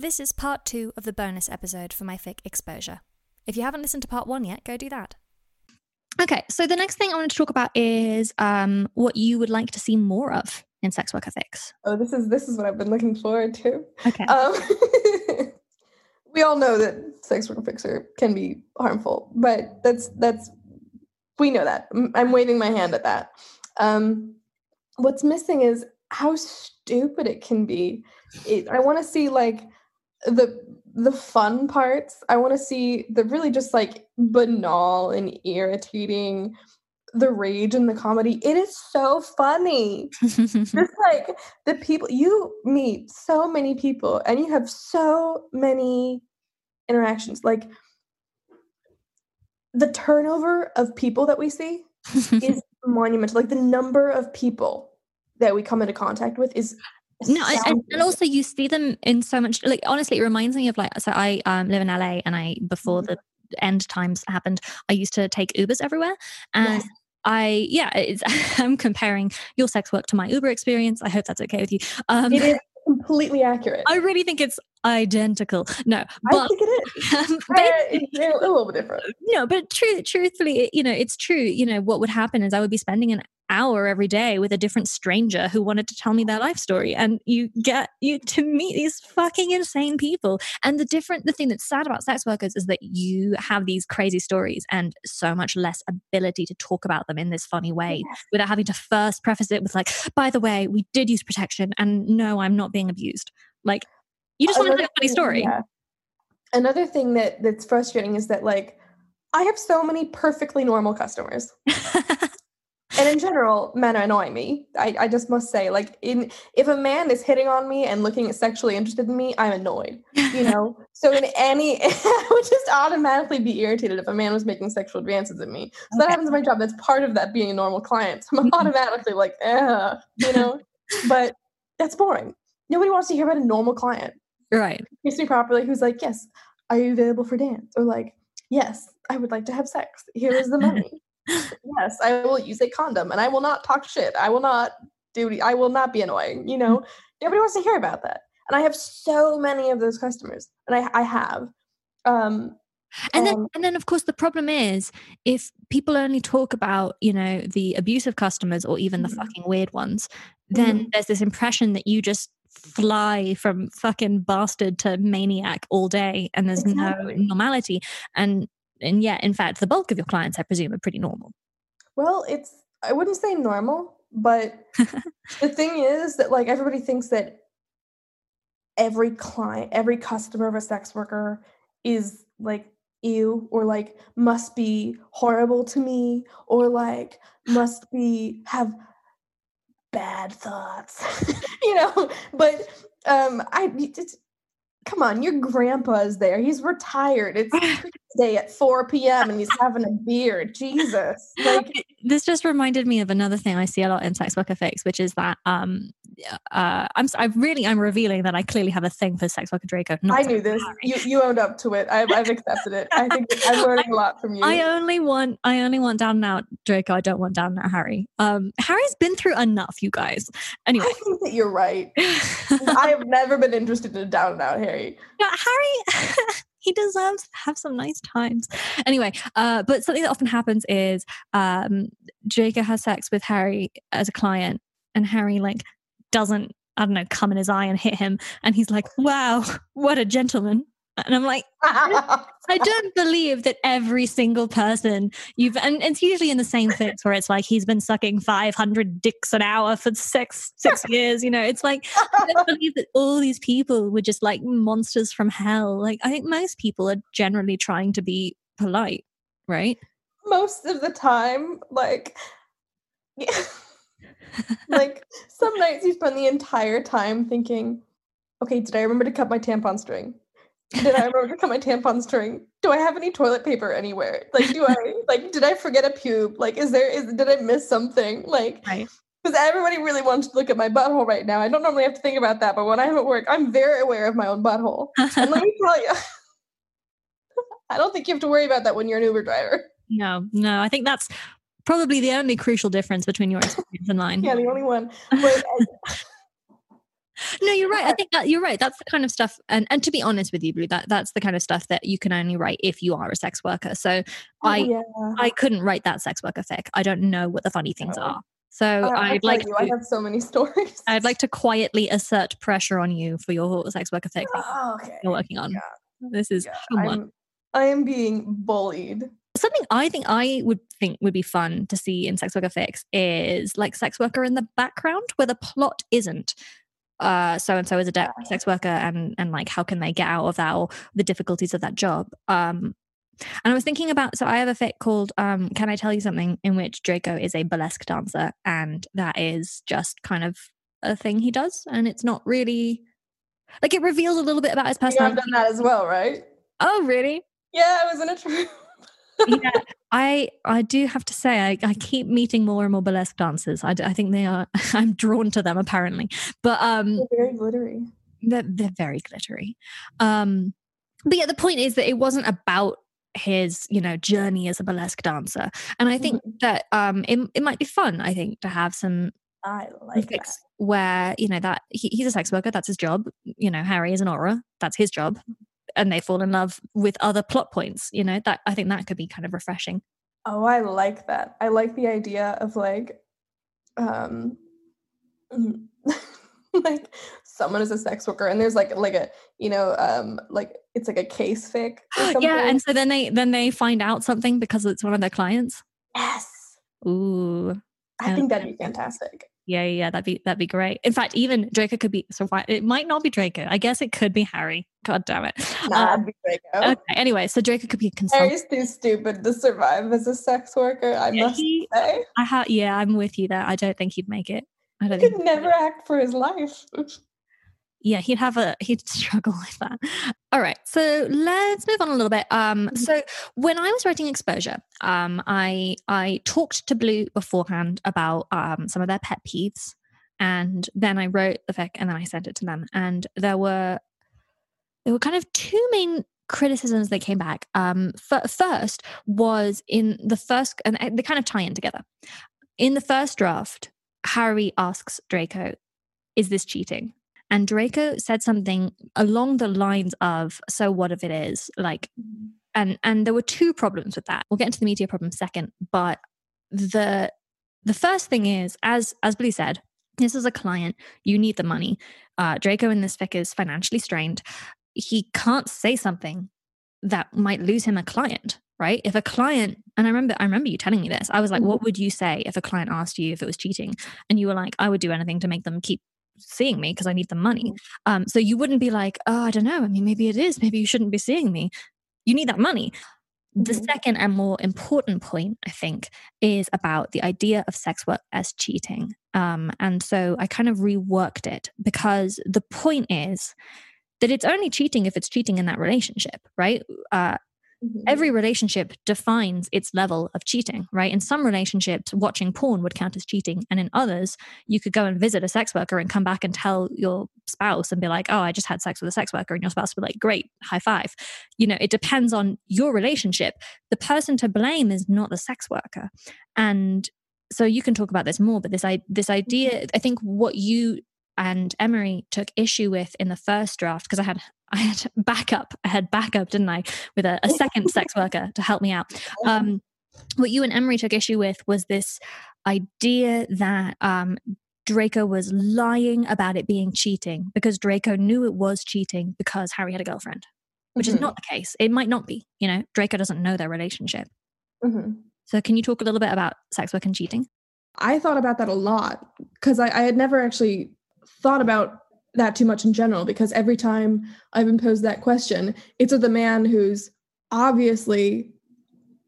This is part two of the bonus episode for my fic exposure. If you haven't listened to part one yet, go do that. Okay, so the next thing I want to talk about is um, what you would like to see more of in sex worker fics. Oh, this is this is what I've been looking forward to. Okay. Um, we all know that sex worker fics are, can be harmful, but that's that's we know that. I'm- I'm waving my hand at that. Um, what's missing is how stupid it can be. It, I want to see like the the fun parts. I want to see the really just like banal and irritating the rage and the comedy. It is so funny just like the people you meet so many people and you have so many interactions like the turnover of people that we see is monumental like the number of people that we come into contact with is no, and- and, also you see them in so much. Like honestly, it reminds me of like. So I um, live in LA, and I before the end times happened, I used to take Ubers everywhere, and Yes. I yeah, it's, I'm comparing your sex work to my Uber experience. I hope that's okay with you. Um, it is completely accurate I really think it's identical. No, I but think it is um, Uh, it's a little bit different no, but truth, truthfully, you know, it's true. You know, what would happen is I would be spending an hour every day with a different stranger who wanted to tell me their life story, and you get you to meet these fucking insane people. And the different, the thing that's sad about sex workers is that you have these crazy stories and so much less ability to talk about them in this funny way without having to first preface it with like, by the way, we did use protection, and no, I'm not being abused. Like, you just want to Another tell a funny thing- story. yeah. Another thing that that's frustrating is that like I have so many perfectly normal customers. And in general, men annoy me. I, I just must say, like, in if a man is hitting on me and looking sexually interested in me, I'm annoyed. You know. so in any, I would just automatically be irritated if a man was making sexual advances at me. So that happens in my job. That's part of that being a normal client. So I'm Mhm. automatically like, eh, you know. but that's boring. Nobody wants to hear about a normal client right. treats me properly who's like, Yes, are you available for dance? Or like, Yes, I would like to have sex. Here is the money. Yes, I will use a condom and I will not talk shit. I will not do I will not be annoying. You know, nobody wants to hear about that. And I have so many of those customers. And I I have. Um and then Um, and then of course the problem is if people only talk about you know the abusive customers or even the Mhm. fucking weird ones then there's this impression that you just fly from fucking bastard to maniac all day and there's Exactly. no normality and and yeah in fact the bulk of your clients i presume are pretty normal Well, it's I wouldn't say normal, but the thing is that like everybody thinks that every client, every customer of a sex worker is like ew or like must be horrible to me or like must be have bad thoughts. you know, but um I it's, come on, your grandpa's there. He's retired. It's Tuesday at 4 p.m. and he's having a beer. Jesus. Like this just reminded me of another thing I see a lot in sex worker fics, which is that um, uh, I'm I really I'm revealing that I clearly have a thing for sex worker Draco. Not I knew this. You you owned up to it. I've, I've accepted it. I think I'm learning a lot from you. I only want I only want down and out Draco. I don't want down and out Harry. Um, Harry's been through enough, you guys. Anyway, I think that you're right. I have never been interested in a down and out Harry. Yeah, Harry, he deserves to have some nice times. Anyway, uh, but something that often happens is um, Draco has sex with Harry as a client, and Harry like doesn't, I don't know, come in his eye and hit him, and he's like, "Wow, what a gentleman." And I'm like, I don't believe that every single person you've, and it's usually in the same fics where it's like he's been sucking 500 dicks an hour for six six years. You know, it's like I don't believe that all these people were just like monsters from hell. Like I think most people are generally trying to be polite, right? Most of the time, like, yeah. like some nights you spend the entire time thinking, okay, did I remember to cut my tampon string? Did I remember to cut my tampon string? Do I have any toilet paper anywhere? Like, do I like? Did I forget a pube? Like, is there? Is did I miss something? Like, Right. because everybody really wants to look at my butthole right now. I don't normally have to think about that, but when I'm at work, I'm very aware of my own butthole. And let me tell you, I don't think you have to worry about that when you're an Uber driver. no, no. I think that's probably the only crucial difference between your experience and mine. Yeah, the only one. But no, you're right. I think that you're right. That's the kind of stuff, and and to be honest with you, Blue, that that's the kind of stuff that you can only write if you are a sex worker. So I Oh, yeah. I couldn't write that sex worker fic. I don't know what the funny things Oh. are. So Uh, I I'd like you, I to, have so many stories. I'd like to quietly assert pressure on you for your sex worker fic Oh, okay. you're working on. Yeah. This is Yeah. I am being bullied. Something I think I would think would be fun to see in sex worker fics is like sex worker in the background where the plot isn't uh so and so is a de- sex worker and and like how can they get out of that or the difficulties of that job um and I was thinking about so I have a fic called um Can I Tell You Something in which Draco is a burlesque dancer and that is just kind of a thing he does and it's not really like it reveals a little bit about his personality. You have done that as well, right? Oh really? Yeah, I was in a. yeah, I I do have to say I, I keep meeting more and more burlesque dancers. I, I think they are I'm drawn to them apparently, but um They're very glittery. they're they're very glittery. Um, but yeah, the point is that it wasn't about his you know journey as a burlesque dancer, and I think that um it it might be fun. I think to have some I like that. where you know that he, he's a sex worker that's his job you know harry is an Auror that's his job and they fall in love with other plot points you know that i think that could be kind of refreshing Oh, I like that. I like the idea of like, um, like someone is a sex worker and there's like like a you know um like it's like a case fic. or yeah and so then they then they find out something because it's one of their clients yes, ooh I Yeah. think that'd be fantastic. Yeah yeah that'd be that'd be great. In fact even draco could be so why it might not be draco. I guess it could be harry. God damn it. Nah, Um, okay anyway so draco could be a consultant. Harry's too stupid to survive as a sex worker. I Yeah, must he- say, i ha- yeah i'm with you there. I don't think he'd make it. I don't think could never act for his life. yeah he'd have a he'd struggle with that. All right so let's move on a little bit. Um Mhm. so when i was writing exposure um i i talked to blue beforehand about um some of their pet peeves and then i wrote the fic and then i sent it to them and there were there were kind of two main criticisms that came back. Um f- first was in the first and they kind of tie in together. In the first draft harry asks draco is this cheating and Draco said something along the lines of, "So what if it is?" Like, and and there were two problems with that. We'll get into the media problem second, but the the first thing is, as as Blue said, this is a client. You need the money. Uh, Draco in this fic is financially strained. He can't say something that might lose him a client. Right? If a client, and I remember, I remember you telling me this. I was like, Mhm. "What would you say if a client asked you if it was cheating?" And you were like, "I would do anything to make them keep seeing me because I need the money." Um, so you wouldn't be like, oh, I don't know. I mean, maybe it is. Maybe you shouldn't be seeing me. You need that money. The Mhm. second and more important point, I think, is about the idea of sex work as cheating. Um, and so I kind of reworked it because the point is that it's only cheating if it's cheating in that relationship, right? Uh, Mhm. every relationship defines its level of cheating, right? In some relationships, watching porn would count as cheating. And in others, you could go and visit a sex worker and come back and tell your spouse and be like, oh, I just had sex with a sex worker. And your spouse would be like, great, high five. You know, it depends on your relationship. The person to blame is not the sex worker. And so you can talk about this more, but this, I, this idea, I think what you and Emery took issue with in the first draft, because I had I had backup. I had backup, didn't I, with a, a second sex worker to help me out. Um, what you and Emery took issue with was this idea that um, Draco was lying about it being cheating because Draco knew it was cheating because Harry had a girlfriend, which is Mhm. not the case. It might not be. You know, Draco doesn't know their relationship. Mhm. So, can you talk a little bit about sex work and cheating? I thought about that a lot because I, I had never actually thought about that too much in general because every time I've been posed that question, it's with a man who's obviously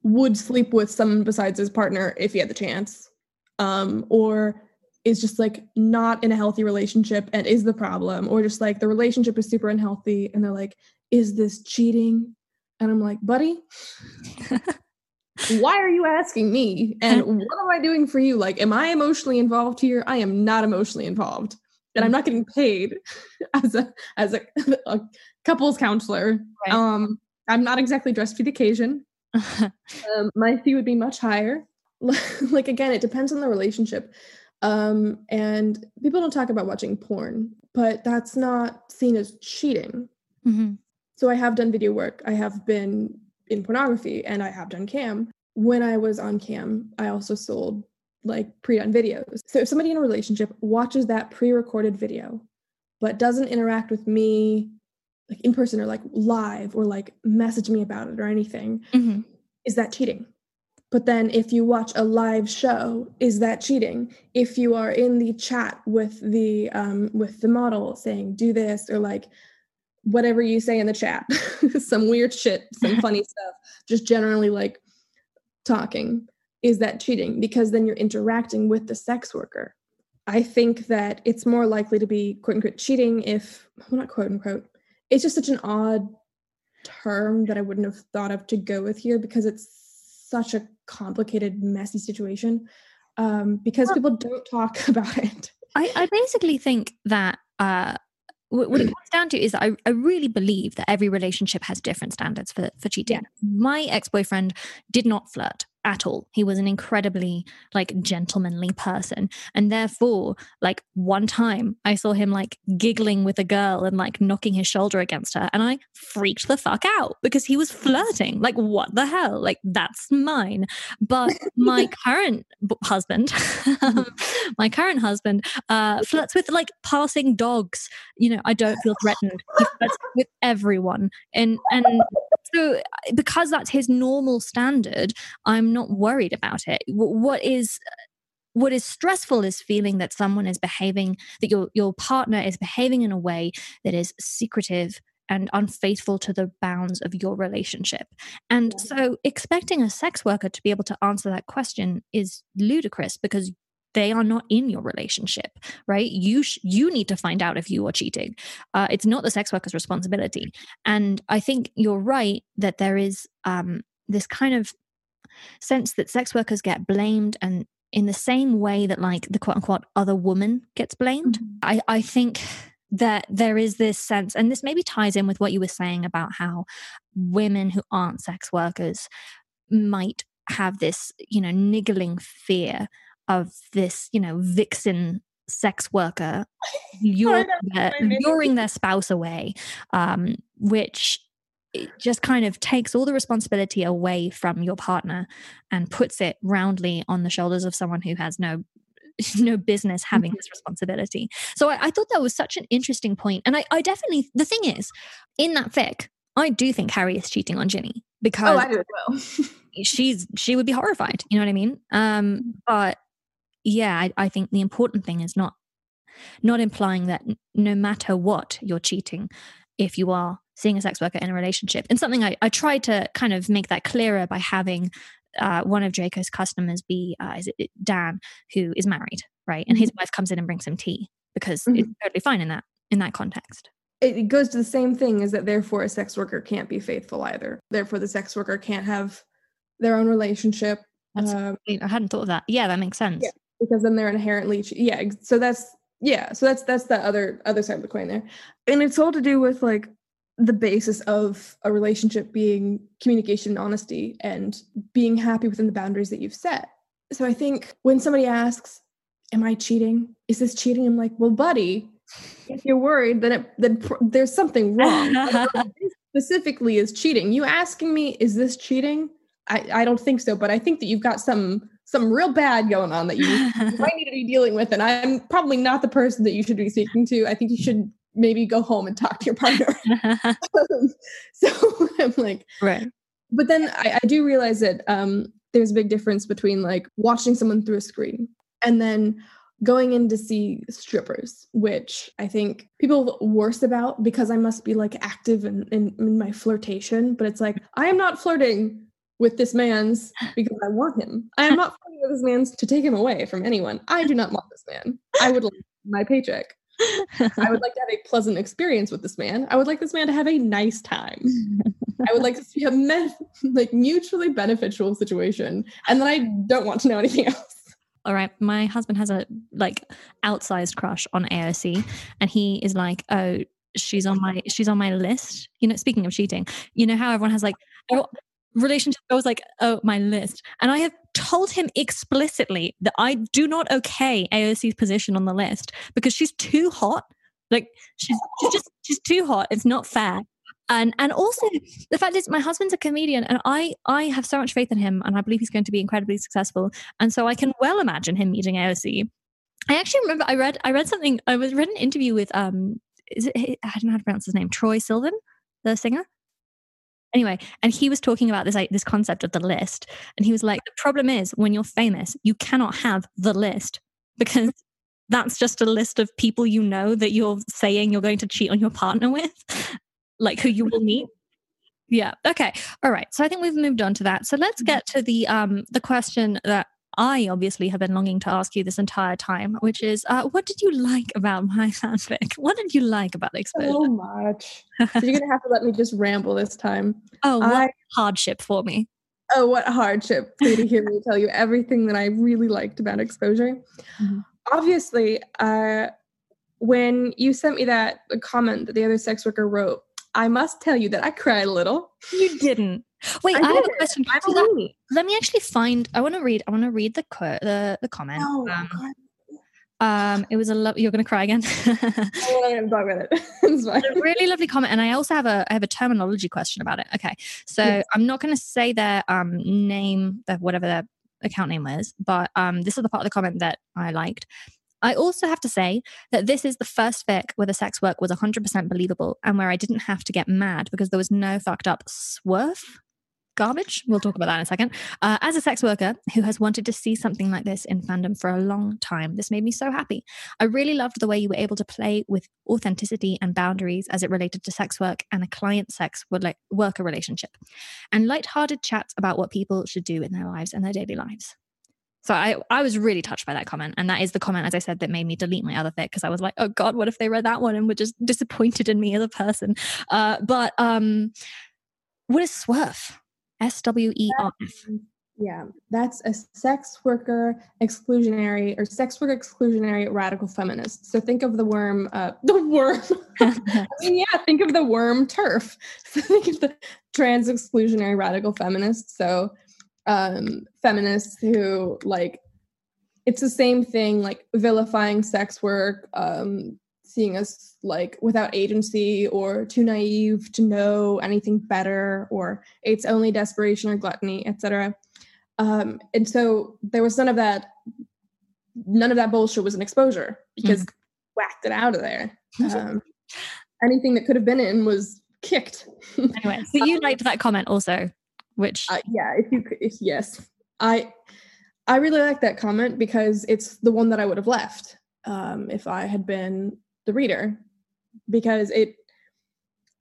would sleep with someone besides his partner if he had the chance, um, or is just like not in a healthy relationship and is the problem, or just like the relationship is super unhealthy and they're like, is this cheating? And I'm like, buddy, why are you asking me? And what am I doing for you? Like, am I emotionally involved here? I am not emotionally involved. And I'm not getting paid as a as a, a couples counselor. Right. Um, I'm not exactly dressed for the occasion. Um, my fee would be much higher. like again, it depends on the relationship. Um, and people don't talk about watching porn, but that's not seen as cheating. Mm-hmm. So I have done video work. I have been in pornography and I have done cam. When I was on cam, I also sold like pre-done videos. So if somebody in a relationship watches that pre-recorded video but doesn't interact with me like in person or like live or like message me about it or anything, Mm-hmm. is that cheating? But then if you watch a live show, is that cheating? If you are in the chat with the um with the model saying do this or like whatever you say in the chat, some weird shit, some funny stuff, just generally like talking, is that cheating? Because then you're interacting with the sex worker. I think that it's more likely to be quote unquote cheating if well not quote unquote. It's just such an odd term that I wouldn't have thought of to go with here because it's such a complicated, messy situation. Um, because Well- people don't talk about it. I, I basically think that uh, wh- what it comes down to is that I, I really believe that every relationship has different standards for, for cheating. My ex boyfriend did not flirt at all. He was an incredibly like gentlemanly person. And therefore, like one time I saw him like giggling with a girl and like knocking his shoulder against her. And I freaked the fuck out because he was flirting. Like, what the hell? Like, that's mine. But my current b- husband, um, my current husband, uh, flirts with like passing dogs. You know, I don't feel threatened. He flirts with everyone, and and so uh, because that's his normal standard, I'm not worried about it. What is uh, what is stressful is feeling that someone is behaving that your your partner is behaving in a way that is secretive and unfaithful to the bounds of your relationship. And so expecting a sex worker to be able to answer that question is ludicrous because they are not in your relationship right? You sh- you need to find out if you are cheating. Uh, it's not the sex worker's responsibility. And i think you're right that there is um, this kind of sense that sex workers get blamed and in the same way that like the quote unquote other woman gets blamed I, I think that there is this sense and this maybe ties in with what you were saying about how women who aren't sex workers might have this you know niggling fear of this you know vixen sex worker luring, their, luring their spouse away um, which just kind of takes all the responsibility away from your partner and puts it roundly on the shoulders of someone who has no no business having this responsibility. So I, I thought that was such an interesting point and I, I definitely the thing is in that fic i do think harry is cheating on ginny because Oh, I do as well. she's she would be horrified you know what i mean? Um but yeah I, I think the important thing is not not implying that no matter what you're cheating if you are seeing a sex worker in a relationship. And something i, I tried to kind of make that clearer by having uh, one of draco's customers be uh, is it dan who is married right? And his wife comes in and brings him tea because it's totally fine in that in that context. It it goes to the same thing is that therefore a sex worker can't be faithful either. Therefore, the sex worker can't have their own relationship um, i hadn't thought of that. Yeah that makes sense. Yeah. Because then they're inherently yeah. So that's yeah. So that's that's the other other side of the coin there, and it's all to do with like the basis of a relationship being communication, and honesty, and being happy within the boundaries that you've set. So I think when somebody asks, "Am I cheating? Is this cheating?" I'm like, "Well, buddy." If you're worried, then it, then pr- there's something wrong. I don't know if this specifically is cheating. You asking me, is this cheating? I, I don't think so, but I think that you've got some some real bad going on that you you might need to be dealing with, and I'm probably not the person that you should be speaking to. I think you should maybe go home and talk to your partner. so I'm like, right but then I, I do realize that um, there's a big difference between like watching someone through a screen and then going in to see strippers, which I think people worse about because I must be like active in, in, in my flirtation. But it's like, I am not flirting with this man's because I want him. I am not flirting with this man's to take him away from anyone. I do not want this man. I would like my paycheck. I would like to have a pleasant experience with this man. I would like this man to have a nice time. I would like to see a me- like mutually beneficial situation, and then I don't want to know anything else. all right my husband has a like outsized crush on aoc and he is like oh she's on my she's on my list you know speaking of cheating you know how everyone has like oh, relationship goes like oh my list and i have told him explicitly that I do not okay AOC's position on the list because she's too hot. Like she's, she's just she's too hot. It's not fair. And and also the fact is my husband's a comedian and I I have so much faith in him and I believe he's going to be incredibly successful. And so I can well imagine him meeting AOC. I actually remember I read I read something I was read an interview with um is it I don't know how to pronounce his name, Troye Sivan, the singer anyway and he was talking about this like, this concept of the list and he was like the problem is when you're famous you cannot have the list because that's just a list of people you know that you're saying you're going to cheat on your partner with like who you will meet. Yeah okay all right so i think we've moved on to that. So let's get to the um the question that I obviously have been longing to ask you this entire time, which is, uh, what did you like about my fanfic? What did you like about exposure? So much. so you're gonna have to let me just ramble this time. Oh, what I, hardship for me. Oh, what hardship for you to hear me tell you everything that I really liked about exposure. Mm-hmm. Obviously, uh, when you sent me that comment that the other sex worker wrote, I must tell you that I cried a little. You didn't. Wait, I, I have a question. So that, let me actually find. I want to read. I want to read the quote, the the comment. Oh, um, um, it was a love. You're going to cry again. I'm going talk about it. it's fine. a really lovely comment, and I also have a I have a terminology question about it. Okay, so yes. I'm not going to say their um name, the whatever their account name was, but um this is the part of the comment that I liked. I also have to say that this is the first fic where the sex work was 100% believable and where I didn't have to get mad because there was no fucked up SWERF garbage. We'll talk about that in a second. Uh, as a sex worker who has wanted to see something like this in fandom for a long time, this made me so happy. I really loved the way you were able to play with authenticity and boundaries as it related to sex work and a client sex worker relationship, and light-hearted chats about what people should do in their lives and their daily lives. So I, I was really touched by that comment. And that is the comment, as I said, that made me delete my other fic because I was like, oh God, what if they read that one and were just disappointed in me as a person? Uh, but um, what is SWERF? S W E R F. Yeah, that's a sex worker exclusionary or sex worker exclusionary radical feminist. So think of the worm, uh, the worm. I mean, yeah, think of the worm TERF. Think of the trans exclusionary radical feminist. So um, feminists who like it's the same thing, like vilifying sex work, um, seeing us like without agency or too naive to know anything better or it's only desperation or gluttony etc um, and so there was none of that none of that bullshit was an exposure because mm. whacked it out of there. Um, anything that could have been in was kicked. Anyway so you liked that comment also which uh, yeah if you if, yes. I i really like that comment because it's the one that i would have left um, if i had been the reader. Because it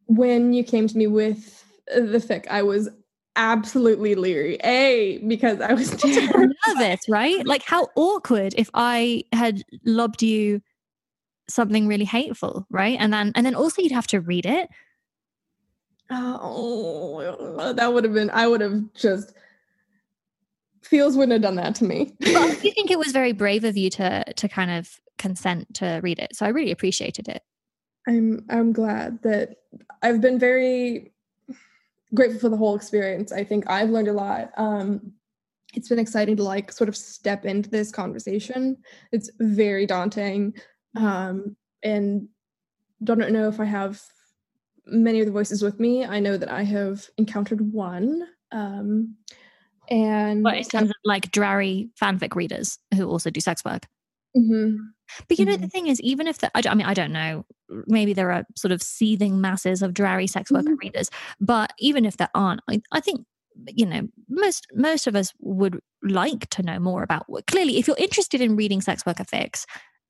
when you came to me with the fic i was absolutely leery. A because i was nervous right? Like how awkward if i had lobbed you something really hateful right? And then and then also you'd have to read it oh that would have been i would have just feels wouldn't have done that to me well, I do think it was very brave of you to to kind of consent to read it. So I really appreciated it. I'm I'm glad that I've been very grateful for the whole experience. I think I've learned a lot. Um, it's been exciting to like sort of step into this conversation. It's very daunting, um, and don't know if I have many of the voices with me. I know that I have encountered one. Um, and but in terms of like Drarry fanfic readers who also do sex work. Mm-hmm. But you know, mm-hmm. the thing is, even if the, I, I, mean, I don't know, maybe there are sort of seething masses of Drarry sex worker mm-hmm. readers, but even if there aren't, I, I, think, you know, most most of us would like to know more about. Clearly, if you're interested in reading sex worker fics,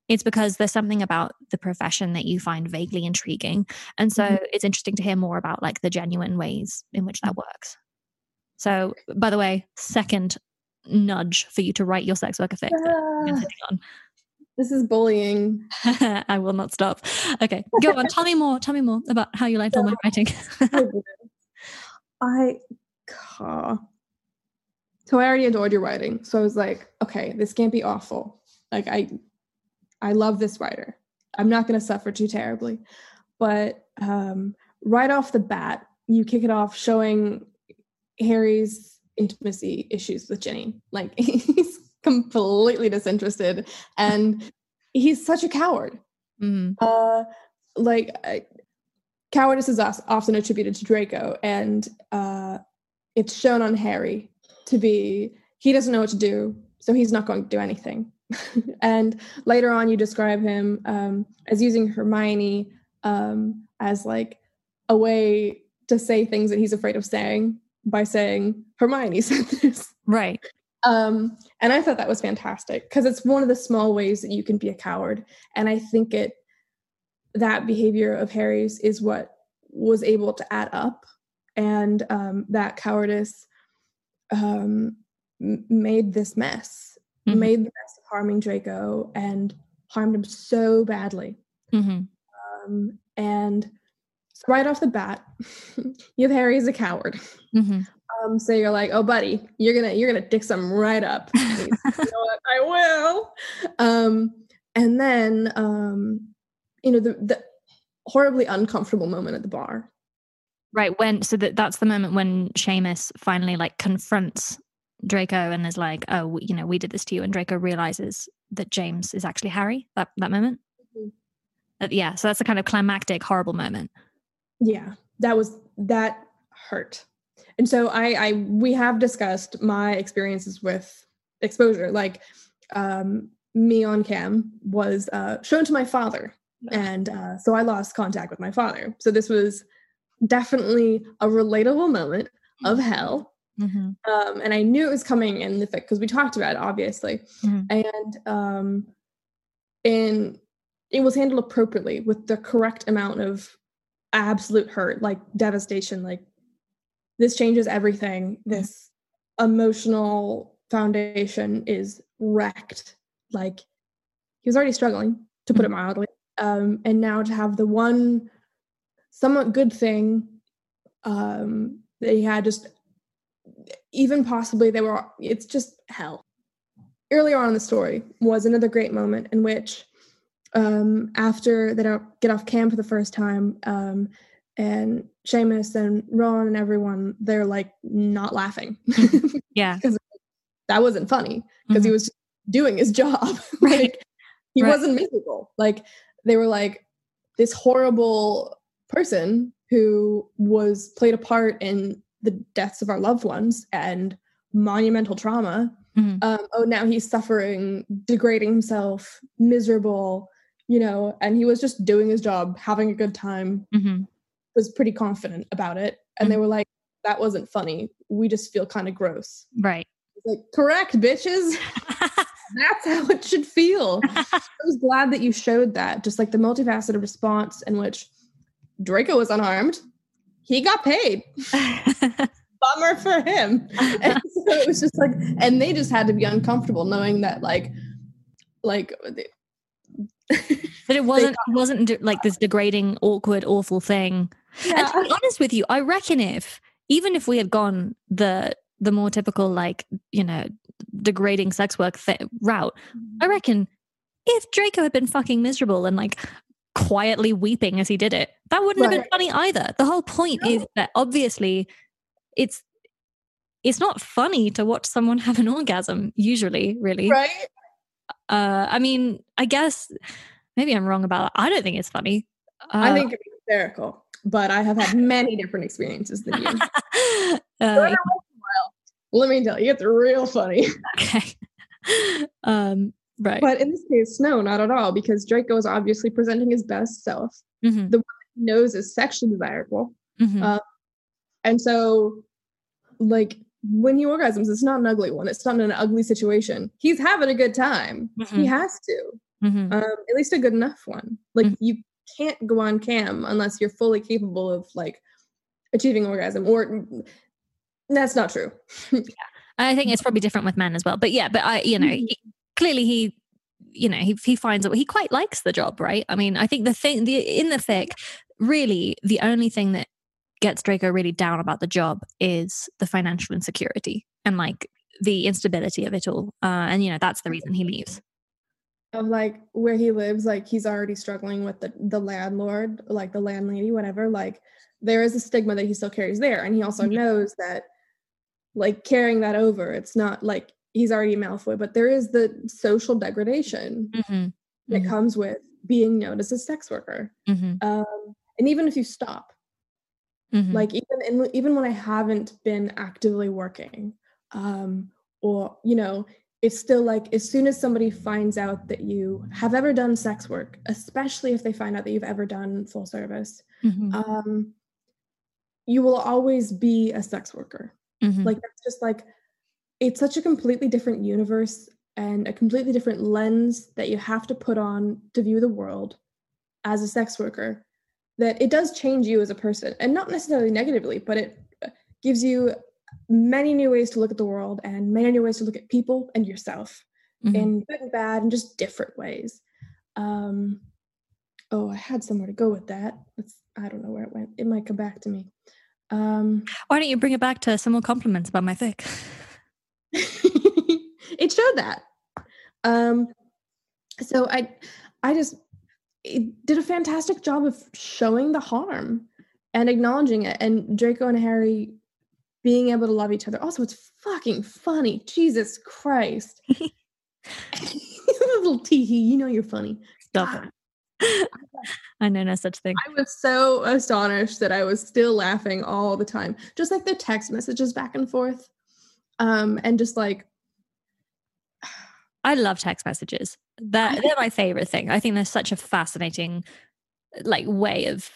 it's because there's something about the profession that you find vaguely intriguing, and so mm-hmm. it's interesting to hear more about like the genuine ways in which that works. So, by the way, second nudge for you to write your sex worker fic. Uh, this is bullying. I will not stop. Okay, go on. tell me more. Tell me more about how you liked all my writing. I, uh, so I already adored your writing. So I was like, okay, this can't be awful. Like I, I love this writer. I'm not going to suffer too terribly. But um, right off the bat, you kick it off showing Harry's intimacy issues with Ginny. Like he's completely disinterested and he's such a coward. Mhm. Uh, like I, cowardice is often attributed to Draco, and uh, it's shown on Harry to be he doesn't know what to do, so he's not going to do anything. and later on, you describe him um, as using Hermione um, as like a way to say things that he's afraid of saying by saying Hermione said this. Right. Um, and I thought that was fantastic because it's one of the small ways that you can be a coward. And I think it that behavior of Harry's is what was able to add up, and um, that cowardice um, made this mess, Mhm. made the mess of harming Draco and harmed him so badly. Mhm. Um, and so right off the bat, you have Harry as a coward. Mhm. Um, so you're like, oh, buddy, you're gonna you're gonna dick some right up. You know? I will. Um, and then um, you know the the horribly uncomfortable moment at the bar. Right. When so that that's the moment when Seamus finally like confronts Draco and is like, "Oh, you know, we did this to you," and Draco realizes that James is actually Harry. That that moment. Mhm. Uh, yeah. So that's a kind of climactic, horrible moment. Yeah, that was that hurt. And so I, I we have discussed my experiences with exposure. Like um, me on cam was uh, shown to my father, and uh, so I lost contact with my father. So this was definitely a relatable moment of hell. Mhm. Um, and I knew it was coming in the fic because we talked about it, obviously. Mhm. And um, in it was handled appropriately with the correct amount of absolute hurt, like devastation. Like this changes everything. This emotional foundation is wrecked. Like he was already struggling, to put it mildly. Um, and now to have the one somewhat good thing um, that he had just even possibly they were it's just hell earlier on in the story was another great moment in which um after they don't get off camp for the first time um and Seamus and Ron and everyone they're like not laughing Yeah. Because that wasn't funny because he Mhm. was doing his job Right. like he Right. wasn't miserable like they were like this horrible person who was played a part in the deaths of our loved ones and monumental trauma Mhm. um, oh now he's suffering degrading himself miserable you know and he was just doing his job having a good time Mhm. was pretty confident about it. And they were like that wasn't funny. We just feel kind of gross. Right. like correct bitches. That's how it should feel. I was glad that you showed that just like the multifaceted response in which draco was unharmed he got paid. Bummer for him. And so it was just like and they just had to be uncomfortable knowing that like like But it wasn't it wasn't de- like this degrading, awkward, awful thing. And to be honest with you, I reckon if even if we had gone the the more typical like you know degrading sex work th- route, I mm-hmm. reckon if Draco had been fucking miserable and like quietly weeping as he did it, that wouldn't have been funny either. The whole point is that obviously it's it's not funny to watch someone have an orgasm usually really. Right? Uh i mean i guess maybe i'm wrong about that. I don't think it's funny. I Uh, think it's hysterical but i have had many different experiences than you. Uh, let me tell you it's real funny. Okay. Um right but in this case no not at all because draco is obviously presenting his best self Mhm, the one he knows is sexually desirable mhm. uh, And so, like, when he orgasms, it's not an ugly one. It's not an ugly situation. He's having a good time. He Mhm, has to, mhm. um, at least a good enough one. Like, Mhm. you can't go on cam unless you're fully capable of like achieving orgasm. Or that's not true. yeah. i think it's probably different with men as well but yeah but i you know Mhm. he, clearly he you know he, he finds it he quite likes the job right i mean i think the thing the in the thick really the only thing that gets draco really down about the job is the financial insecurity and like the instability of it all uh, and you know that's the reason he leaves of like where he lives, like he's already struggling with the the landlord, like the landlady, whatever. Like there is a stigma that he still carries there, and he also Mhm. knows that like carrying that over. It's not like he's already Malfoy, but there is the social degradation Mm-hmm. that Mhm. comes with being known as a sex worker. Mm-hmm. Um, and even if you stop, Mm-hmm. like even in, even when I haven't been actively working, um, or you know, it's still like as soon as somebody finds out that you have ever done sex work, especially if they find out that you've ever done full service, mm-hmm. um, you will always be a sex worker. Mm-hmm. Like that's just like it's such a completely different universe and a completely different lens that you have to put on to view the world as a sex worker that it does change you as a person and not necessarily negatively but it uh, gives you many new ways to look at the world and many new ways to look at people and yourself Mhm. in good and bad and just different ways um oh i had somewhere to go with that it's, i don't know where it went it might come back to me um Why don't you bring it back to some more compliments about my fic? it showed that. Um, so I, I just it did a fantastic job of showing the harm and acknowledging it, and Draco and Harry being able to love each other. Also, it's fucking funny. Jesus Christ. Little teehee, you know you're funny. Stop it. I know no such thing. I was so astonished that I was still laughing all the time. Just like the text messages back and forth. Um, and just like I love text messages. They're, they're my favorite thing. I think they're such a fascinating like way of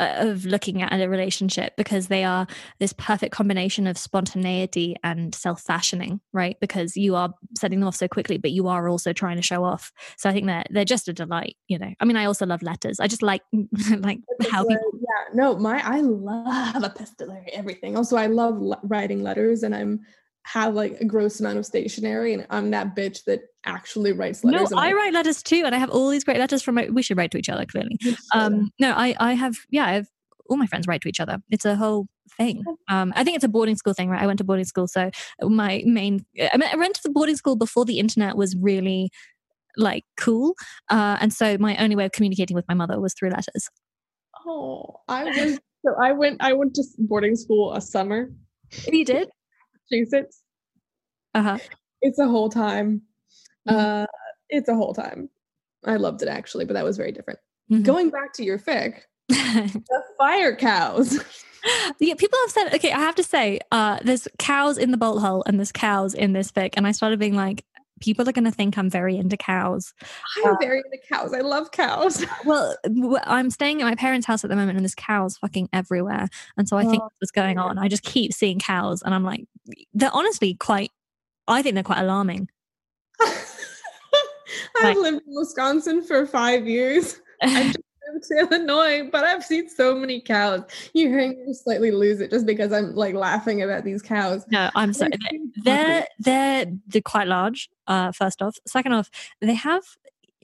of looking at a relationship because they are this perfect combination of spontaneity and self-fashioning, right? Because you are setting them off so quickly, but you are also trying to show off. So I think they're they're just a delight, you know. I mean, I also love letters. I just like like how people yeah no my i love epistolary everything also i love le- writing letters and i'm have like a gross amount of stationery and i'm that bitch that actually writes letters No, I write letters too, and I have all these great letters from my. We should write to each other, clearly. Um, no, I, I have, yeah, I have all my friends write to each other. It's a whole thing. Um, I think it's a boarding school thing, right? I went to boarding school, so my main, I mean, I went to the boarding school before the internet was really like cool, uh, and so my only way of communicating with my mother was through letters. oh i was so i went i went to boarding school a summer You did? Massachusetts Uh huh. it's a whole time Mhm. uh it's a whole time i loved it actually but that was very different Mm-hmm. going back to your fic the fire cows yeah, people have said, okay, I have to say, uh, there's cows in the bolt hole and there's cows in this fic, and I started being like, people are going to think I'm very into cows. i'm uh, very into cows i love cows Well, I'm staying at my parents' house at the moment, and there's cows fucking everywhere. And so I think Oh, that's what's going on. I just keep seeing cows, and I'm like, they're honestly quite. I think they're quite alarming. I've lived in Wisconsin for five years. I just to Illinois, but I've seen so many cows. You're hearing me slightly lose it just because I'm like laughing about these cows. no, I'm sorry. They're They're, they're puppies. they're they're quite large. Uh, first off, second off, they have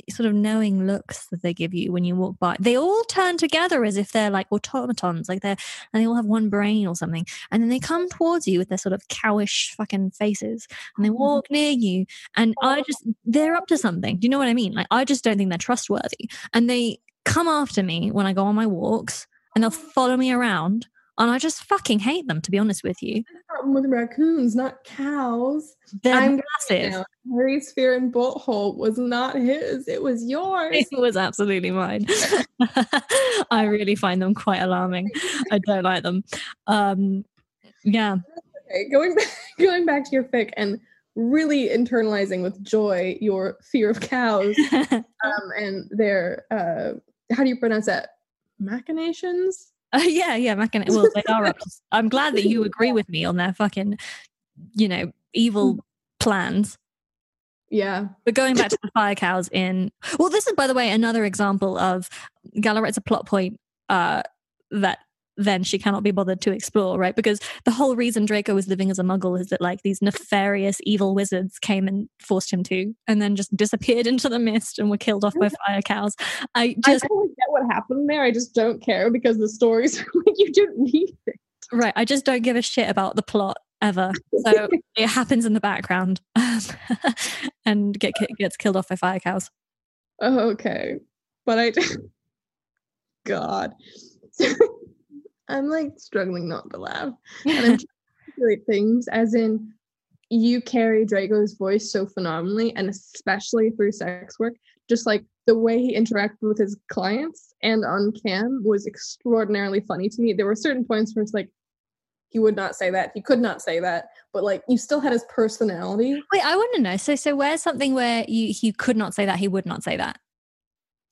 sort of knowing looks that they give you when you walk by. They all turn together as if they're like automatons, like they're and they all have one brain or something. And then they come towards you with their sort of cowish fucking faces, and they walk near you. And I just they're up to something. Do you know what I mean? Like I just don't think they're trustworthy. And they come after me when I go on my walks, and they'll follow me around. And I just fucking hate them, to be honest with you. problem with raccoons, not cows. They're I'm massive. Now, Harry's fear and bolt hole was not his; it was yours. It was absolutely mine. I really find them quite alarming. I don't like them. Um, yeah. Okay, going back, going back to your fic and really internalizing with joy your fear of cows um, and their uh, how do you pronounce that machinations? Uh, yeah, yeah, Mackin- Well, they are I'm glad that you agree with me on their fucking, you know, evil plans. Yeah, But going back to the fire cows in, well, this is by the way another example of Gala writes a plot point uh, that then she cannot be bothered to explore, right? Because the whole reason Draco was living as a Muggle is that like these nefarious evil wizards came and forced him to, and then just disappeared into the mist and were killed off by fire cows. I just I totally get what happened there. I just don't care because the stories like you don't need it. right, I just don't give a shit about the plot ever. So it happens in the background, and get gets killed off by fire cows. okay, but I God, I'm like struggling not to laugh, and I'm trying to articulate things as in you carry Draco's voice so phenomenally, and especially through sex work. Just like the way he interacted with his clients and on cam was extraordinarily funny to me. There were certain points where it's like he would not say that, he could not say that, but like you still had his personality. Wait, I want to know. So, so where's something where you he could not say that, he would not say that?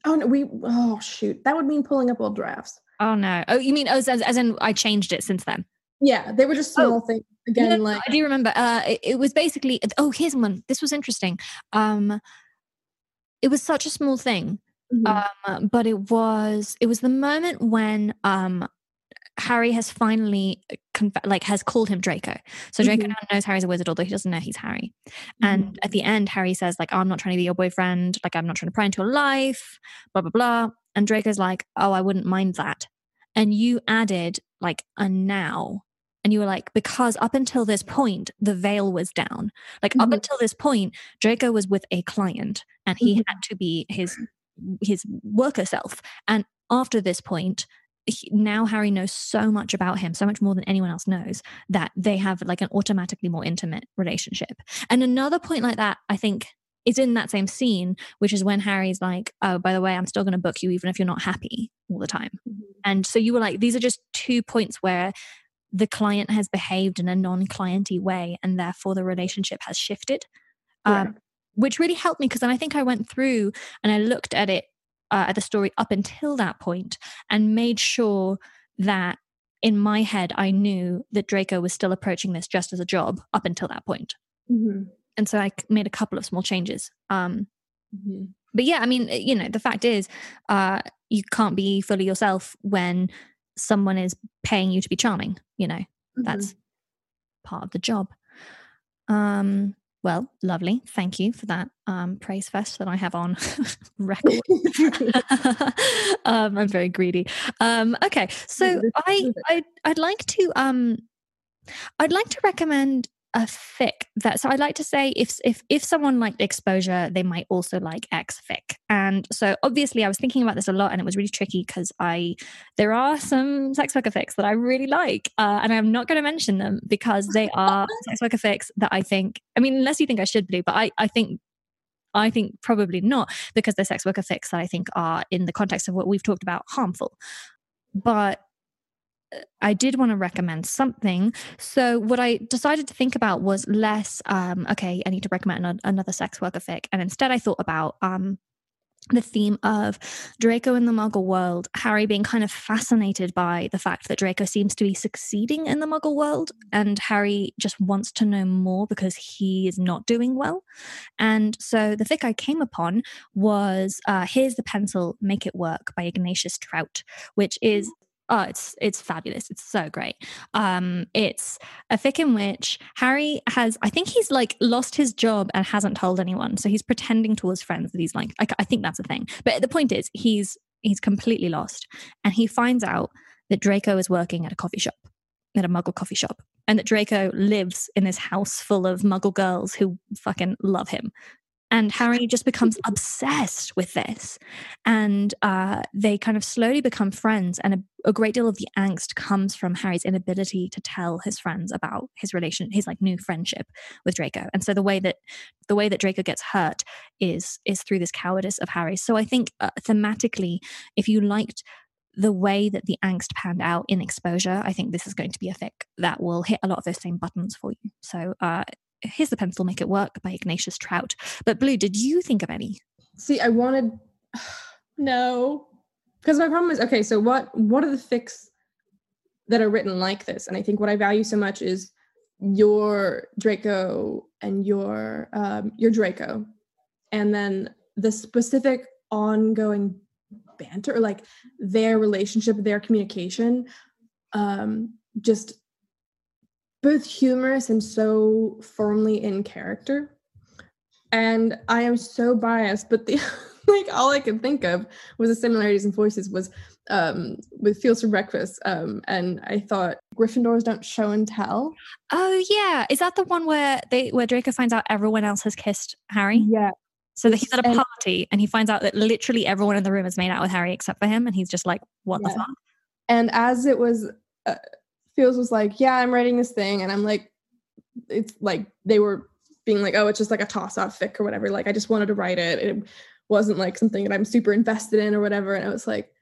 Oh no, we oh shoot, that would mean pulling up old drafts. Oh no. Oh, you mean oh, as, as in I changed it since then? Yeah, they were just small Oh. things. Again, No, no, like I do remember. Uh, it, it was basically. Oh, here's one. This was interesting. Um, it was such a small thing, mhm, um, but it was. It was the moment when um, Harry has finally conf- like has called him Draco. So Draco Mhm. now knows Harry's a wizard, although he doesn't know he's Harry. mhm. And at the end, Harry says like, oh, "I'm not trying to be your boyfriend. Like, I'm not trying to pry into your life." Blah blah blah. And Draco's like, "Oh, I wouldn't mind that." And you added like a now, and you were like, because up until this point, the veil was down. Like up Mhm. until this point, Draco was with a client, and he had to be his his worker self. And after this point. He- Now Harry knows so much about him, so much more than anyone else knows, that they have like an automatically more intimate relationship. And another point like that, I think, is in that same scene, which is when Harry's like, "Oh, by the way, I'm still going to book you even if you're not happy all the time." Mhm. And so you were like, these are just two points where the client has behaved in a non-clienty way, and therefore the relationship has shifted, um, which really helped me because then I think I went through and I looked at it uh, at the story up until that point and made sure that in my head I knew that Draco was still approaching this just as a job up until that point Mhm, and so I made a couple of small changes. Um, mhm. but yeah, I mean, you know, the fact is, uh, you can't be fully yourself when someone is paying you to be charming. You know, that's part of the job. Um, well, lovely. Thank you for that um, praise fest that I have on record. um, I'm very greedy. Um, okay, so I, this is it. I I'd like to um, I'd like to recommend a fic that. So I'd like to say if if if someone liked exposure, they might also like X fic. And so obviously, I was thinking about this a lot, and it was really tricky because I there are some sex worker fics that I really like, uh, and I'm not going to mention them because they are sex worker fics that I think. I mean, unless you think I should do, but I I think I think probably not because they're sex worker fics that I think are in the context of what we've talked about harmful. But I did want to recommend something. So what I decided to think about was less um okay, I need to recommend an- another sex worker fic and instead I thought about um the theme of Draco in the Muggle world, Harry being kind of fascinated by the fact that Draco seems to be succeeding in the Muggle world, and Harry just wants to know more because he is not doing well. And so the fic I came upon was uh, "Here's the Pencil, Make It Work" by Ignatius Trout, which is oh, it's it's fabulous. It's so great. Um, it's a fic in which Harry has, I think he's like lost his job and hasn't told anyone, so he's pretending to his friends that he's like, I, I think that's a thing. But the point is, he's he's completely lost, and he finds out that Draco is working at a coffee shop, at a Muggle coffee shop, and that Draco lives in this house full of Muggle girls who fucking love him. And Harry just becomes obsessed with this. And uh, they kind of slowly become friends. And a, a great deal of the angst comes from Harry's inability to tell his friends about his relation, his like new friendship with Draco. And so the way that the way that Draco gets hurt is is through this cowardice of Harry. So I think uh, thematically, if you liked the way that the angst panned out in exposure, I think this is going to be a fic that will hit a lot of those same buttons for you. So uh, here's the pencil, make it work by Ignatius Trout. But Blue, did you think of any? See, I wanted no, because my problem is okay. So what? What are the fics that are written like this? And I think what I value so much is your Draco and your um, your Draco, and then the specific ongoing banter, or like their relationship, their communication, um, just both humorous and so firmly in character. And I am so biased, but the like all I could think of was the similarities in voices was um with Feels for Breakfast. Um and I thought Gryffindors don't show and tell. Oh yeah, is that the one where they where Draco finds out everyone else has kissed Harry? Yeah. So that he's at a party and he finds out that literally everyone in the room has made out with Harry except for him, and he's just like, "What the fuck?" And as it was uh, Feels was like, yeah, I'm writing this thing, and I'm like, it's like they were being like, oh, it's just like a toss off fic or whatever. Like I just wanted to write it. It wasn't like something that I'm super invested in or whatever. And I was like,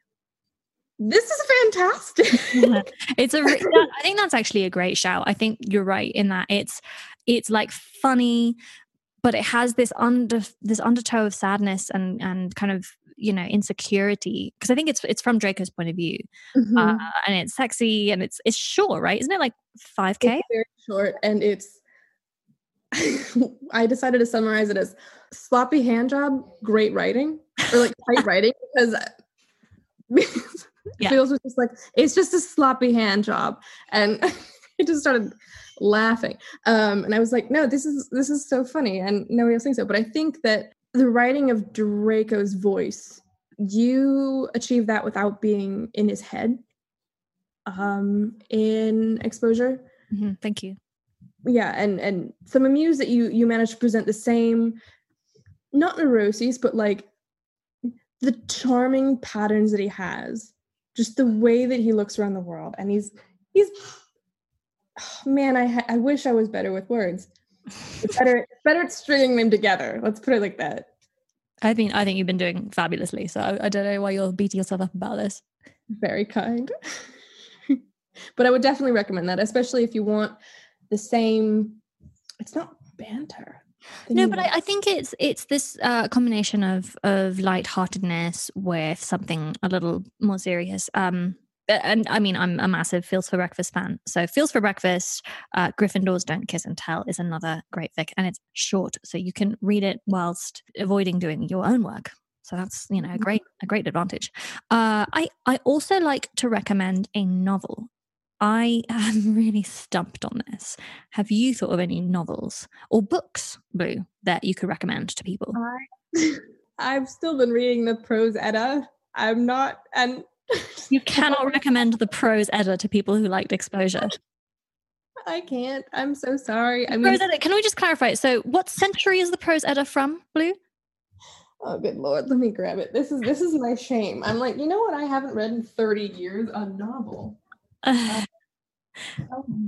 this is fantastic. it's a. That, I think that's actually a great shout. I think you're right in that it's it's like funny, but it has this under this undertow of sadness and and kind of you know insecurity because I think it's it's from Draco's point of view, mm-hmm. uh, and it's sexy and it's it's short, right? Isn't it like five k? Very short, and it's. I decided to summarize it as sloppy hand job, great writing, or like tight writing because. yeah. feels was just like it's just a sloppy hand job and I just started laughing um and i was like no this is this is so funny and nobody else thinks so but i think that the writing of draco's voice you achieve that without being in his head um in exposure mm-hmm. thank you yeah and and some amuse that you you manage to present the same not neuroses but like the charming patterns that he has just the way that he looks around the world and he's he's oh, man i i wish i was better with words it's better it's better at stringing them together. Let's put it like that. I think i think you've been doing fabulously so I, I don't know why you're beating yourself up about this. Very kind. But i would definitely recommend that especially if you want the same it's not banter. No, but I, I, think it's it's this uh, combination of of lightheartedness with something a little more serious. Um, and I mean, I'm a massive Feels for Breakfast fan. So Feels for Breakfast, uh, Gryffindors Don't Kiss and Tell is another great fic, and it's short, so you can read it whilst avoiding doing your own work. So that's you know a mm-hmm. great a great advantage. Uh, I I also like to recommend a novel. I am really stumped on this. Have you thought of any novels or books, Blue, that you could recommend to people? I, I've still been reading the prose Edda. I'm not, and you cannot recommend the prose Edda to people who liked exposure. I can't. I'm so sorry. I mean, prose Edda. Can we just clarify? So, what century is the prose Edda from, Blue? Oh, good lord! Let me grab it. This is this is my shame. I'm like, you know what? I haven't read in 30 years a novel.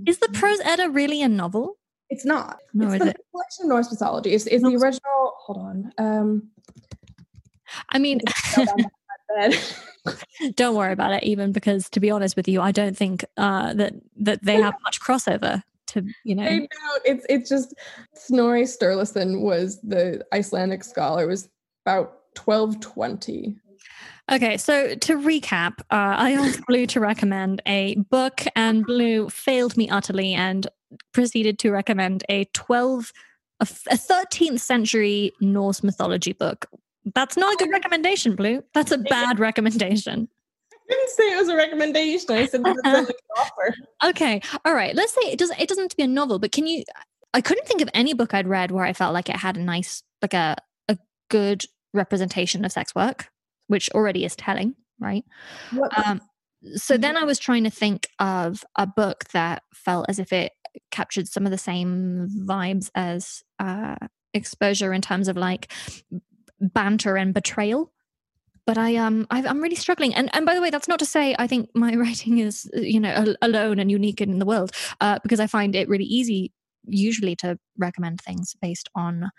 is the Prose Edda really a novel? It's not. No, it's the it? collection of Norse mythology. It's, it's the original. Hold on. Um, I mean, don't worry about it. Even because, to be honest with you, I don't think uh, that that they have much crossover. To you know, I know it's it's just Snorri Sturluson was the Icelandic scholar. It was about twelve twenty Okay, so to recap, uh, I asked Blue to recommend a book, and Blue failed me utterly and proceeded to recommend a 12, a, 13th century Norse mythology book. That's not a good recommendation, Blue. That's a bad recommendation. I didn't say it was a recommendation. I said like an offer. Okay, all right. Let's say it doesn't. It doesn't have to be a novel, but can you? I couldn't think of any book I'd read where I felt like it had a nice, like a a good representation of sex work which already is telling, right? Um, so then I was trying to think of a book that felt as if it captured some of the same vibes as uh, exposure in terms of like banter and betrayal but I um i am really struggling. And and by the way, that's not to say I think my writing is you know alone and unique in the world, uh, because I find it really easy usually to recommend things based on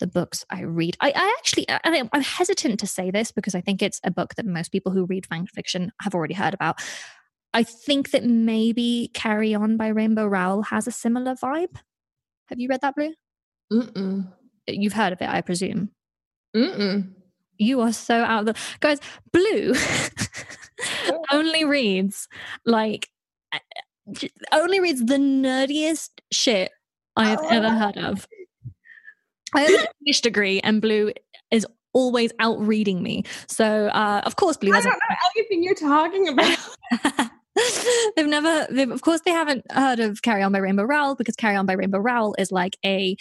the books I read. I, I actually, I, I'm hesitant to say this because I think it's a book that most people who read fan fiction have already heard about. I think that maybe Carry On by Rainbow Rowell has a similar vibe. Have you read that, Blue? Mm-mm. You've heard of it, I presume. Mm-mm. You are so out of the guys. Blue only reads like only reads the nerdiest shit I have oh. ever heard of. I have an English degree, and Blue is always out reading me. So, uh, of course, Blue. I don't know anything you're talking about. they've never, they've, of course, they haven't heard of Carry On by Rainbow Rowell because Carry On by Rainbow Rowell is like a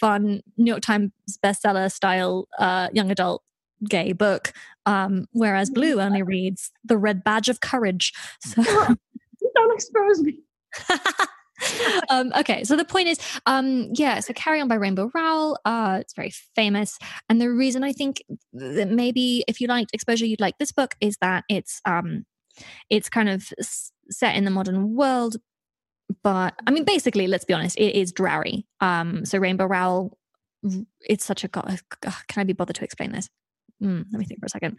fun New York Times bestseller style uh, young adult gay book, um, whereas Blue only reads The Red Badge of Courage. So, don't expose me. um, okay, so the point is, um, yeah, so Carry On by Rainbow Rowell, uh, it's very famous. And the reason I think that maybe if you liked exposure, you'd like this book is that it's um it's kind of set in the modern world, but I mean, basically, let's be honest, it is Drarry. Um, so Rainbow Rowell, it's such a god. Can I be bothered to explain this? Mm, let me think for a second.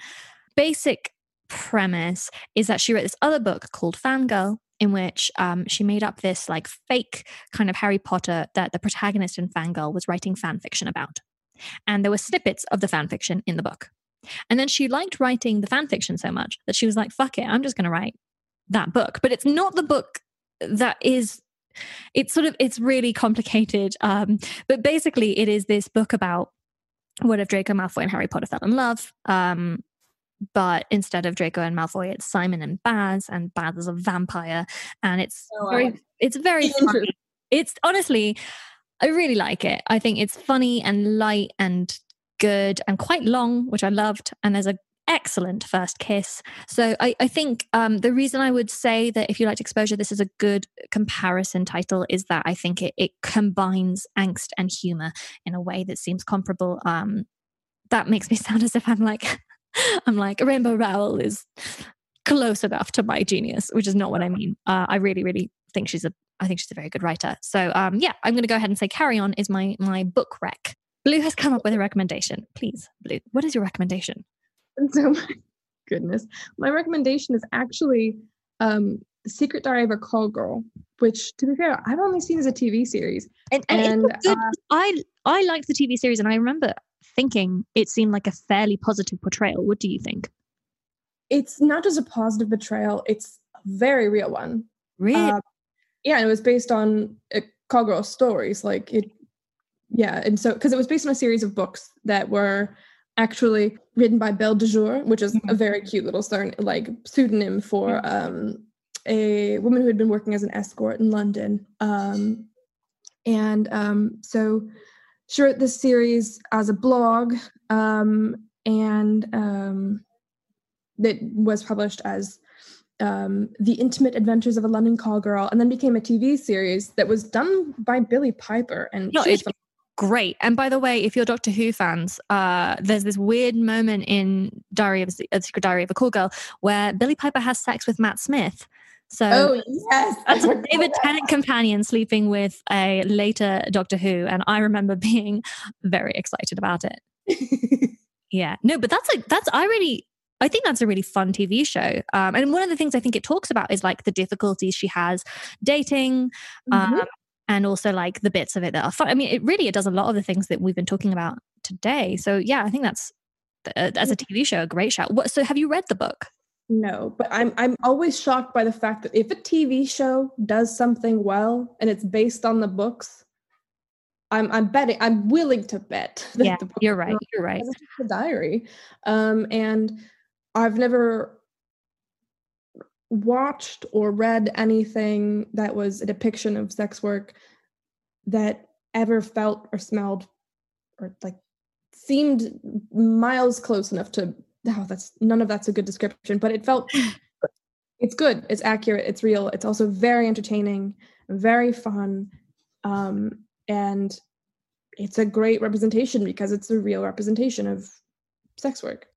Basic premise is that she wrote this other book called Fangirl, in which um, she made up this like fake kind of Harry Potter that the protagonist in Fangirl was writing fan fiction about. And there were snippets of the fan fiction in the book. And then she liked writing the fan fiction so much that she was like, fuck it, I'm just going to write that book. But it's not the book that is it's sort of it's really complicated um but basically it is this book about what if draco malfoy and harry potter fell in love um but instead of Draco and Malfoy, it's Simon and Baz, and Baz is a vampire, and it's oh, very, it's very funny. It's honestly, I really like it. I think it's funny and light and good and quite long, which I loved. And there's a excellent first kiss. So I, I think um, the reason I would say that if you liked exposure, this is a good comparison title is that I think it, it combines angst and humor in a way that seems comparable. Um, that makes me sound as if I'm like I'm like Rainbow Rowell is close enough to my genius, which is not what I mean. Uh, I really, really think she's a I think she's a very good writer. So um, yeah, I'm going to go ahead and say Carry On is my my book rec. Blue has come up with a recommendation. Please, Blue, what is your recommendation? So, my goodness, my recommendation is actually um, Secret Diary of a Call Girl, which, to be fair, I've only seen as a TV series. And, and, and good, uh, I I liked the TV series, and I remember thinking it seemed like a fairly positive portrayal. What do you think? It's not just a positive portrayal; it's a very real one. Really? Uh, yeah, and it was based on uh, Call Girl stories. Like it yeah and so because it was based on a series of books that were actually written by belle de jour which is a mm-hmm. very cute little stern like pseudonym for um, a woman who had been working as an escort in london um, and um, so she wrote this series as a blog um, and um, that was published as um, The Intimate Adventures of a London Call Girl, and then became a TV series that was done by Billie Piper. And no, it, great. And by the way, if you're Doctor Who fans, uh, there's this weird moment in Diary of a Secret Diary of a Cool Girl where Billie Piper has sex with Matt Smith. So oh, yes. that's a David Tennant companion sleeping with a later Doctor Who. And I remember being very excited about it. yeah. No, but that's like that's I really I think that's a really fun TV show. Um, and one of the things I think it talks about is like the difficulties she has dating, mm-hmm. And also like the bits of it that are fun. I mean, it really it does a lot of the things that we've been talking about today. So yeah, I think that's uh, as a TV show a great shout. What, so have you read the book? No, but I'm I'm always shocked by the fact that if a TV show does something well and it's based on the books, I'm I'm betting I'm willing to bet. That yeah, you're right. You're right. The diary, um, and I've never watched or read anything that was a depiction of sex work that ever felt or smelled or like seemed miles close enough to oh that's none of that's a good description but it felt it's good it's accurate it's real it's also very entertaining very fun um, and it's a great representation because it's a real representation of sex work.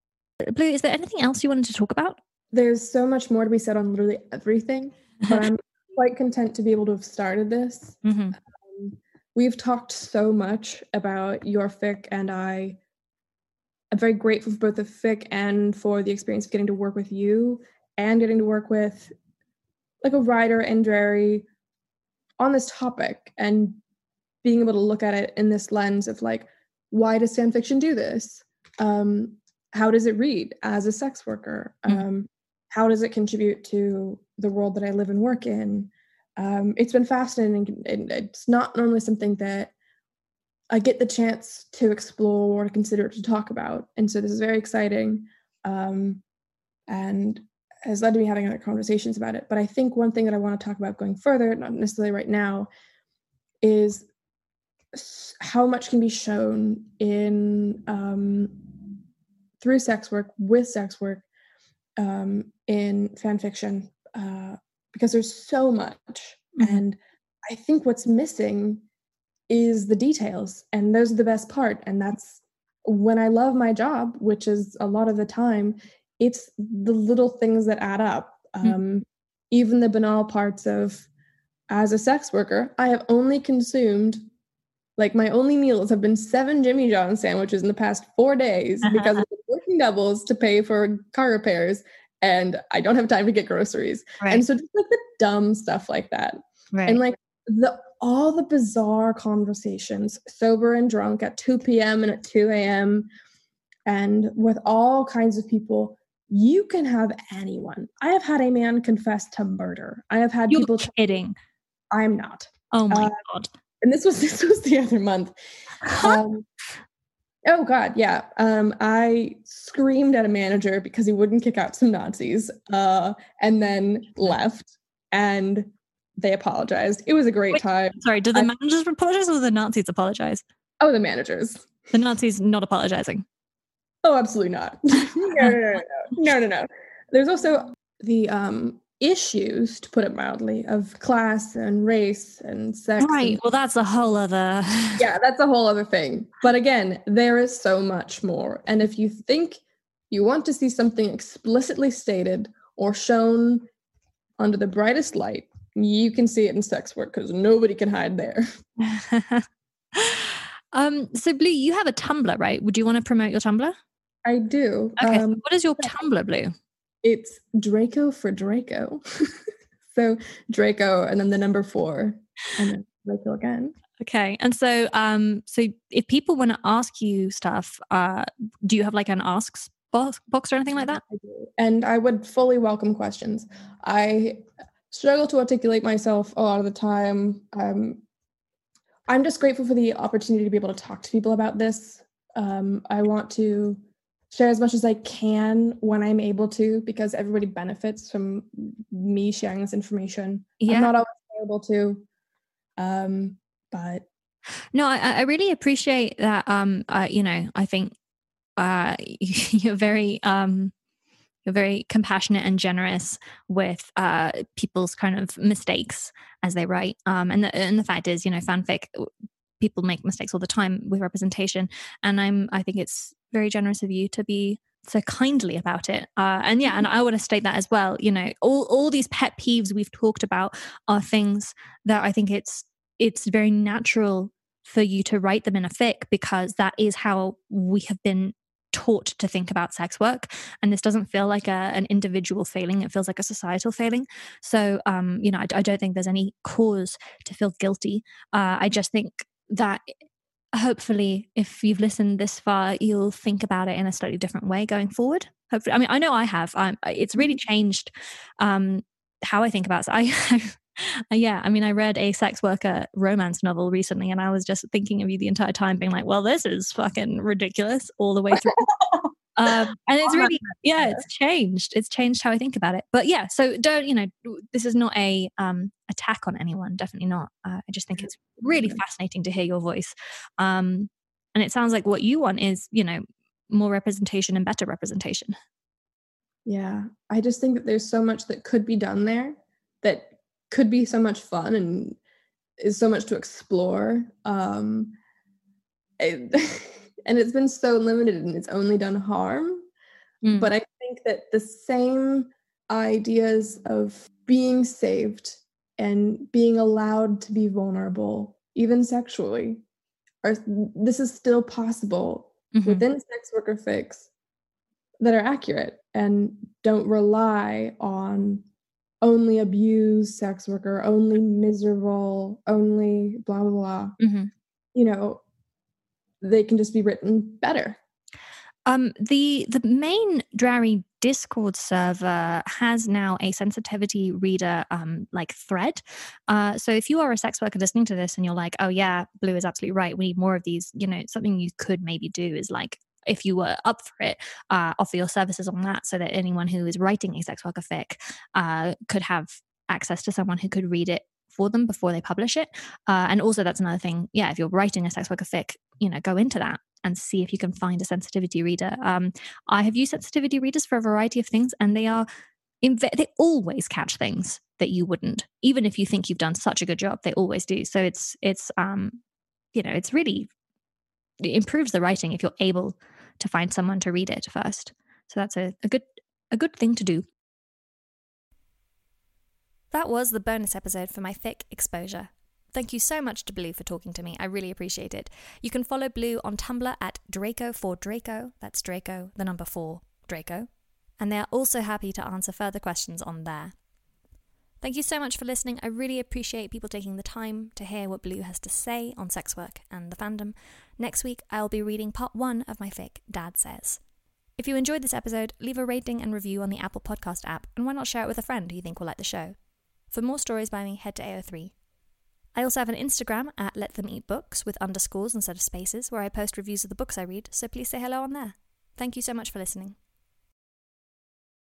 Blue is there anything else you wanted to talk about there's so much more to be said on literally everything, but I'm quite content to be able to have started this. Mm-hmm. Um, we've talked so much about your fic, and I am very grateful for both the fic and for the experience of getting to work with you and getting to work with like a writer and Drarry on this topic and being able to look at it in this lens of like, why does fan fiction do this? Um, how does it read as a sex worker? Mm-hmm. Um, how does it contribute to the world that I live and work in? Um, it's been fascinating, and it's not normally something that I get the chance to explore or to consider to talk about. And so this is very exciting, um, and has led to me having other conversations about it. But I think one thing that I want to talk about going further, not necessarily right now, is how much can be shown in um, through sex work with sex work um, in fan fiction uh, because there's so much. Mm-hmm. And I think what's missing is the details, and those are the best part. And that's when I love my job, which is a lot of the time, it's the little things that add up. Mm-hmm. Um, even the banal parts of as a sex worker, I have only consumed like my only meals have been seven Jimmy John sandwiches in the past four days Uh-huh. because of working doubles to pay for car repairs, and I don't have time to get groceries. Right. And so just like the dumb stuff like that, right. and like the all the bizarre conversations, sober and drunk at two p.m. and at two a.m. and with all kinds of people. You can have anyone. I have had a man confess to murder. I have had You're people. kidding. I'm not Oh my Uh, god. and this was this was the other month. Um, oh God, yeah. Um, I screamed at a manager because he wouldn't kick out some Nazis, uh, and then left. And they apologized. It was a great Wait. time. Sorry, did the I- managers apologize or the Nazis apologize? Oh, the managers. The Nazis not apologizing. Oh, absolutely not. no, no, no, no, no, no, no. There's also the um issues, to put it mildly, of class and race and sex. and Right. Well, that's a whole other. yeah, that's a whole other thing. But again, there is so much more. And if you think you want to see something explicitly stated or shown under the brightest light, you can see it in sex work because nobody can hide there. um. So, Blue, you have a Tumblr, right? Would you want to promote your Tumblr? I do. Okay. Um, what is your Tumblr, Blue? It's Draco for Draco. so Draco and then the number four and then Draco again. Okay. And so, um, so if people want to ask you stuff, uh, do you have like an asks box, box or anything like that? I do. And I would fully welcome questions. I struggle to articulate myself a lot of the time. Um, I'm just grateful for the opportunity to be able to talk to people about this. Um, I want to share as much as I can when I'm able to because everybody benefits from me sharing this information. Yeah. I'm not always able to. Um, but No, I, I really appreciate that. Um, uh, you know, I think uh, you're very um, you're very compassionate and generous with uh, people's kind of mistakes as they write. Um, and the and the fact is, you know, fanfic people make mistakes all the time with representation, and I'm I think it's very generous of you to be so kindly about it. Uh, and yeah, and I want to state that as well. You know, all all these pet peeves we've talked about are things that I think it's it's very natural for you to write them in a fic because that is how we have been taught to think about sex work and this doesn't feel like a, an individual failing it feels like a societal failing so um you know i, I don't think there's any cause to feel guilty uh, i just think that hopefully if you've listened this far you'll think about it in a slightly different way going forward. Hopefully i mean i know i have. It's really changed um how i think about it. I Uh, yeah, I mean, I read a sex worker romance novel recently, and I was just thinking of you the entire time, being like, "Well, this is fucking ridiculous all the way through." um, and it's really, yeah, it's changed. It's changed how I think about it. But yeah, so don't you know? This is not a um, attack on anyone. Definitely not. Uh, I just think it's really fascinating to hear your voice, um, and it sounds like what you want is, you know, more representation and better representation. Yeah, I just think that there's so much that could be done there that could be so much fun and is so much to explore. Um, it- and it's been so limited and it's only done harm. Mm. But I think that the same ideas of being saved and being allowed to be vulnerable, even sexually, are this is still possible Mhm. within sex worker fics that are accurate and don't rely on only abused sex worker, only miserable, only blah blah blah. Mhm. You know, they can just be written better. Um, the the main Drarry Discord server has now a sensitivity reader um, like thread. Uh, so if you are a sex worker listening to this and you're like, oh yeah, Blue is absolutely right, we need more of these. You know, something you could maybe do is like if you were up for it, uh, offer your services on that so that anyone who is writing a sex worker fic uh, could have access to someone who could read it for them before they publish it. Uh, and also, that's another thing. Yeah, if you're writing a sex worker fic, you know, go into that and see if you can find a sensitivity reader. Um, I have used sensitivity readers for a variety of things, and they are inve- they always catch things that you wouldn't, even if you think you've done such a good job. They always do. So it's it's um, you know, it's really it improves the writing if you're able to find someone to read it first. So that's a, a good a good thing to do. That was the bonus episode for my fic exposure. Thank you so much to Blue for talking to me. I really appreciate it. You can follow Blue on Tumblr at Draco for Draco. That's Draco, the number four, Draco. And they are also happy to answer further questions on there. Thank you so much for listening. I really appreciate people taking the time to hear what Blue has to say on sex work and the fandom. Next week, I'll be reading part one of my fic, Dad Says. If you enjoyed this episode, leave a rating and review on the Apple Podcast app, and why not share it with a friend who you think will like the show? For more stories by me, head to AO3. I also have an Instagram at Let Them Eat Books with underscores instead of spaces, where I post reviews of the books I read, so please say hello on there. Thank you so much for listening.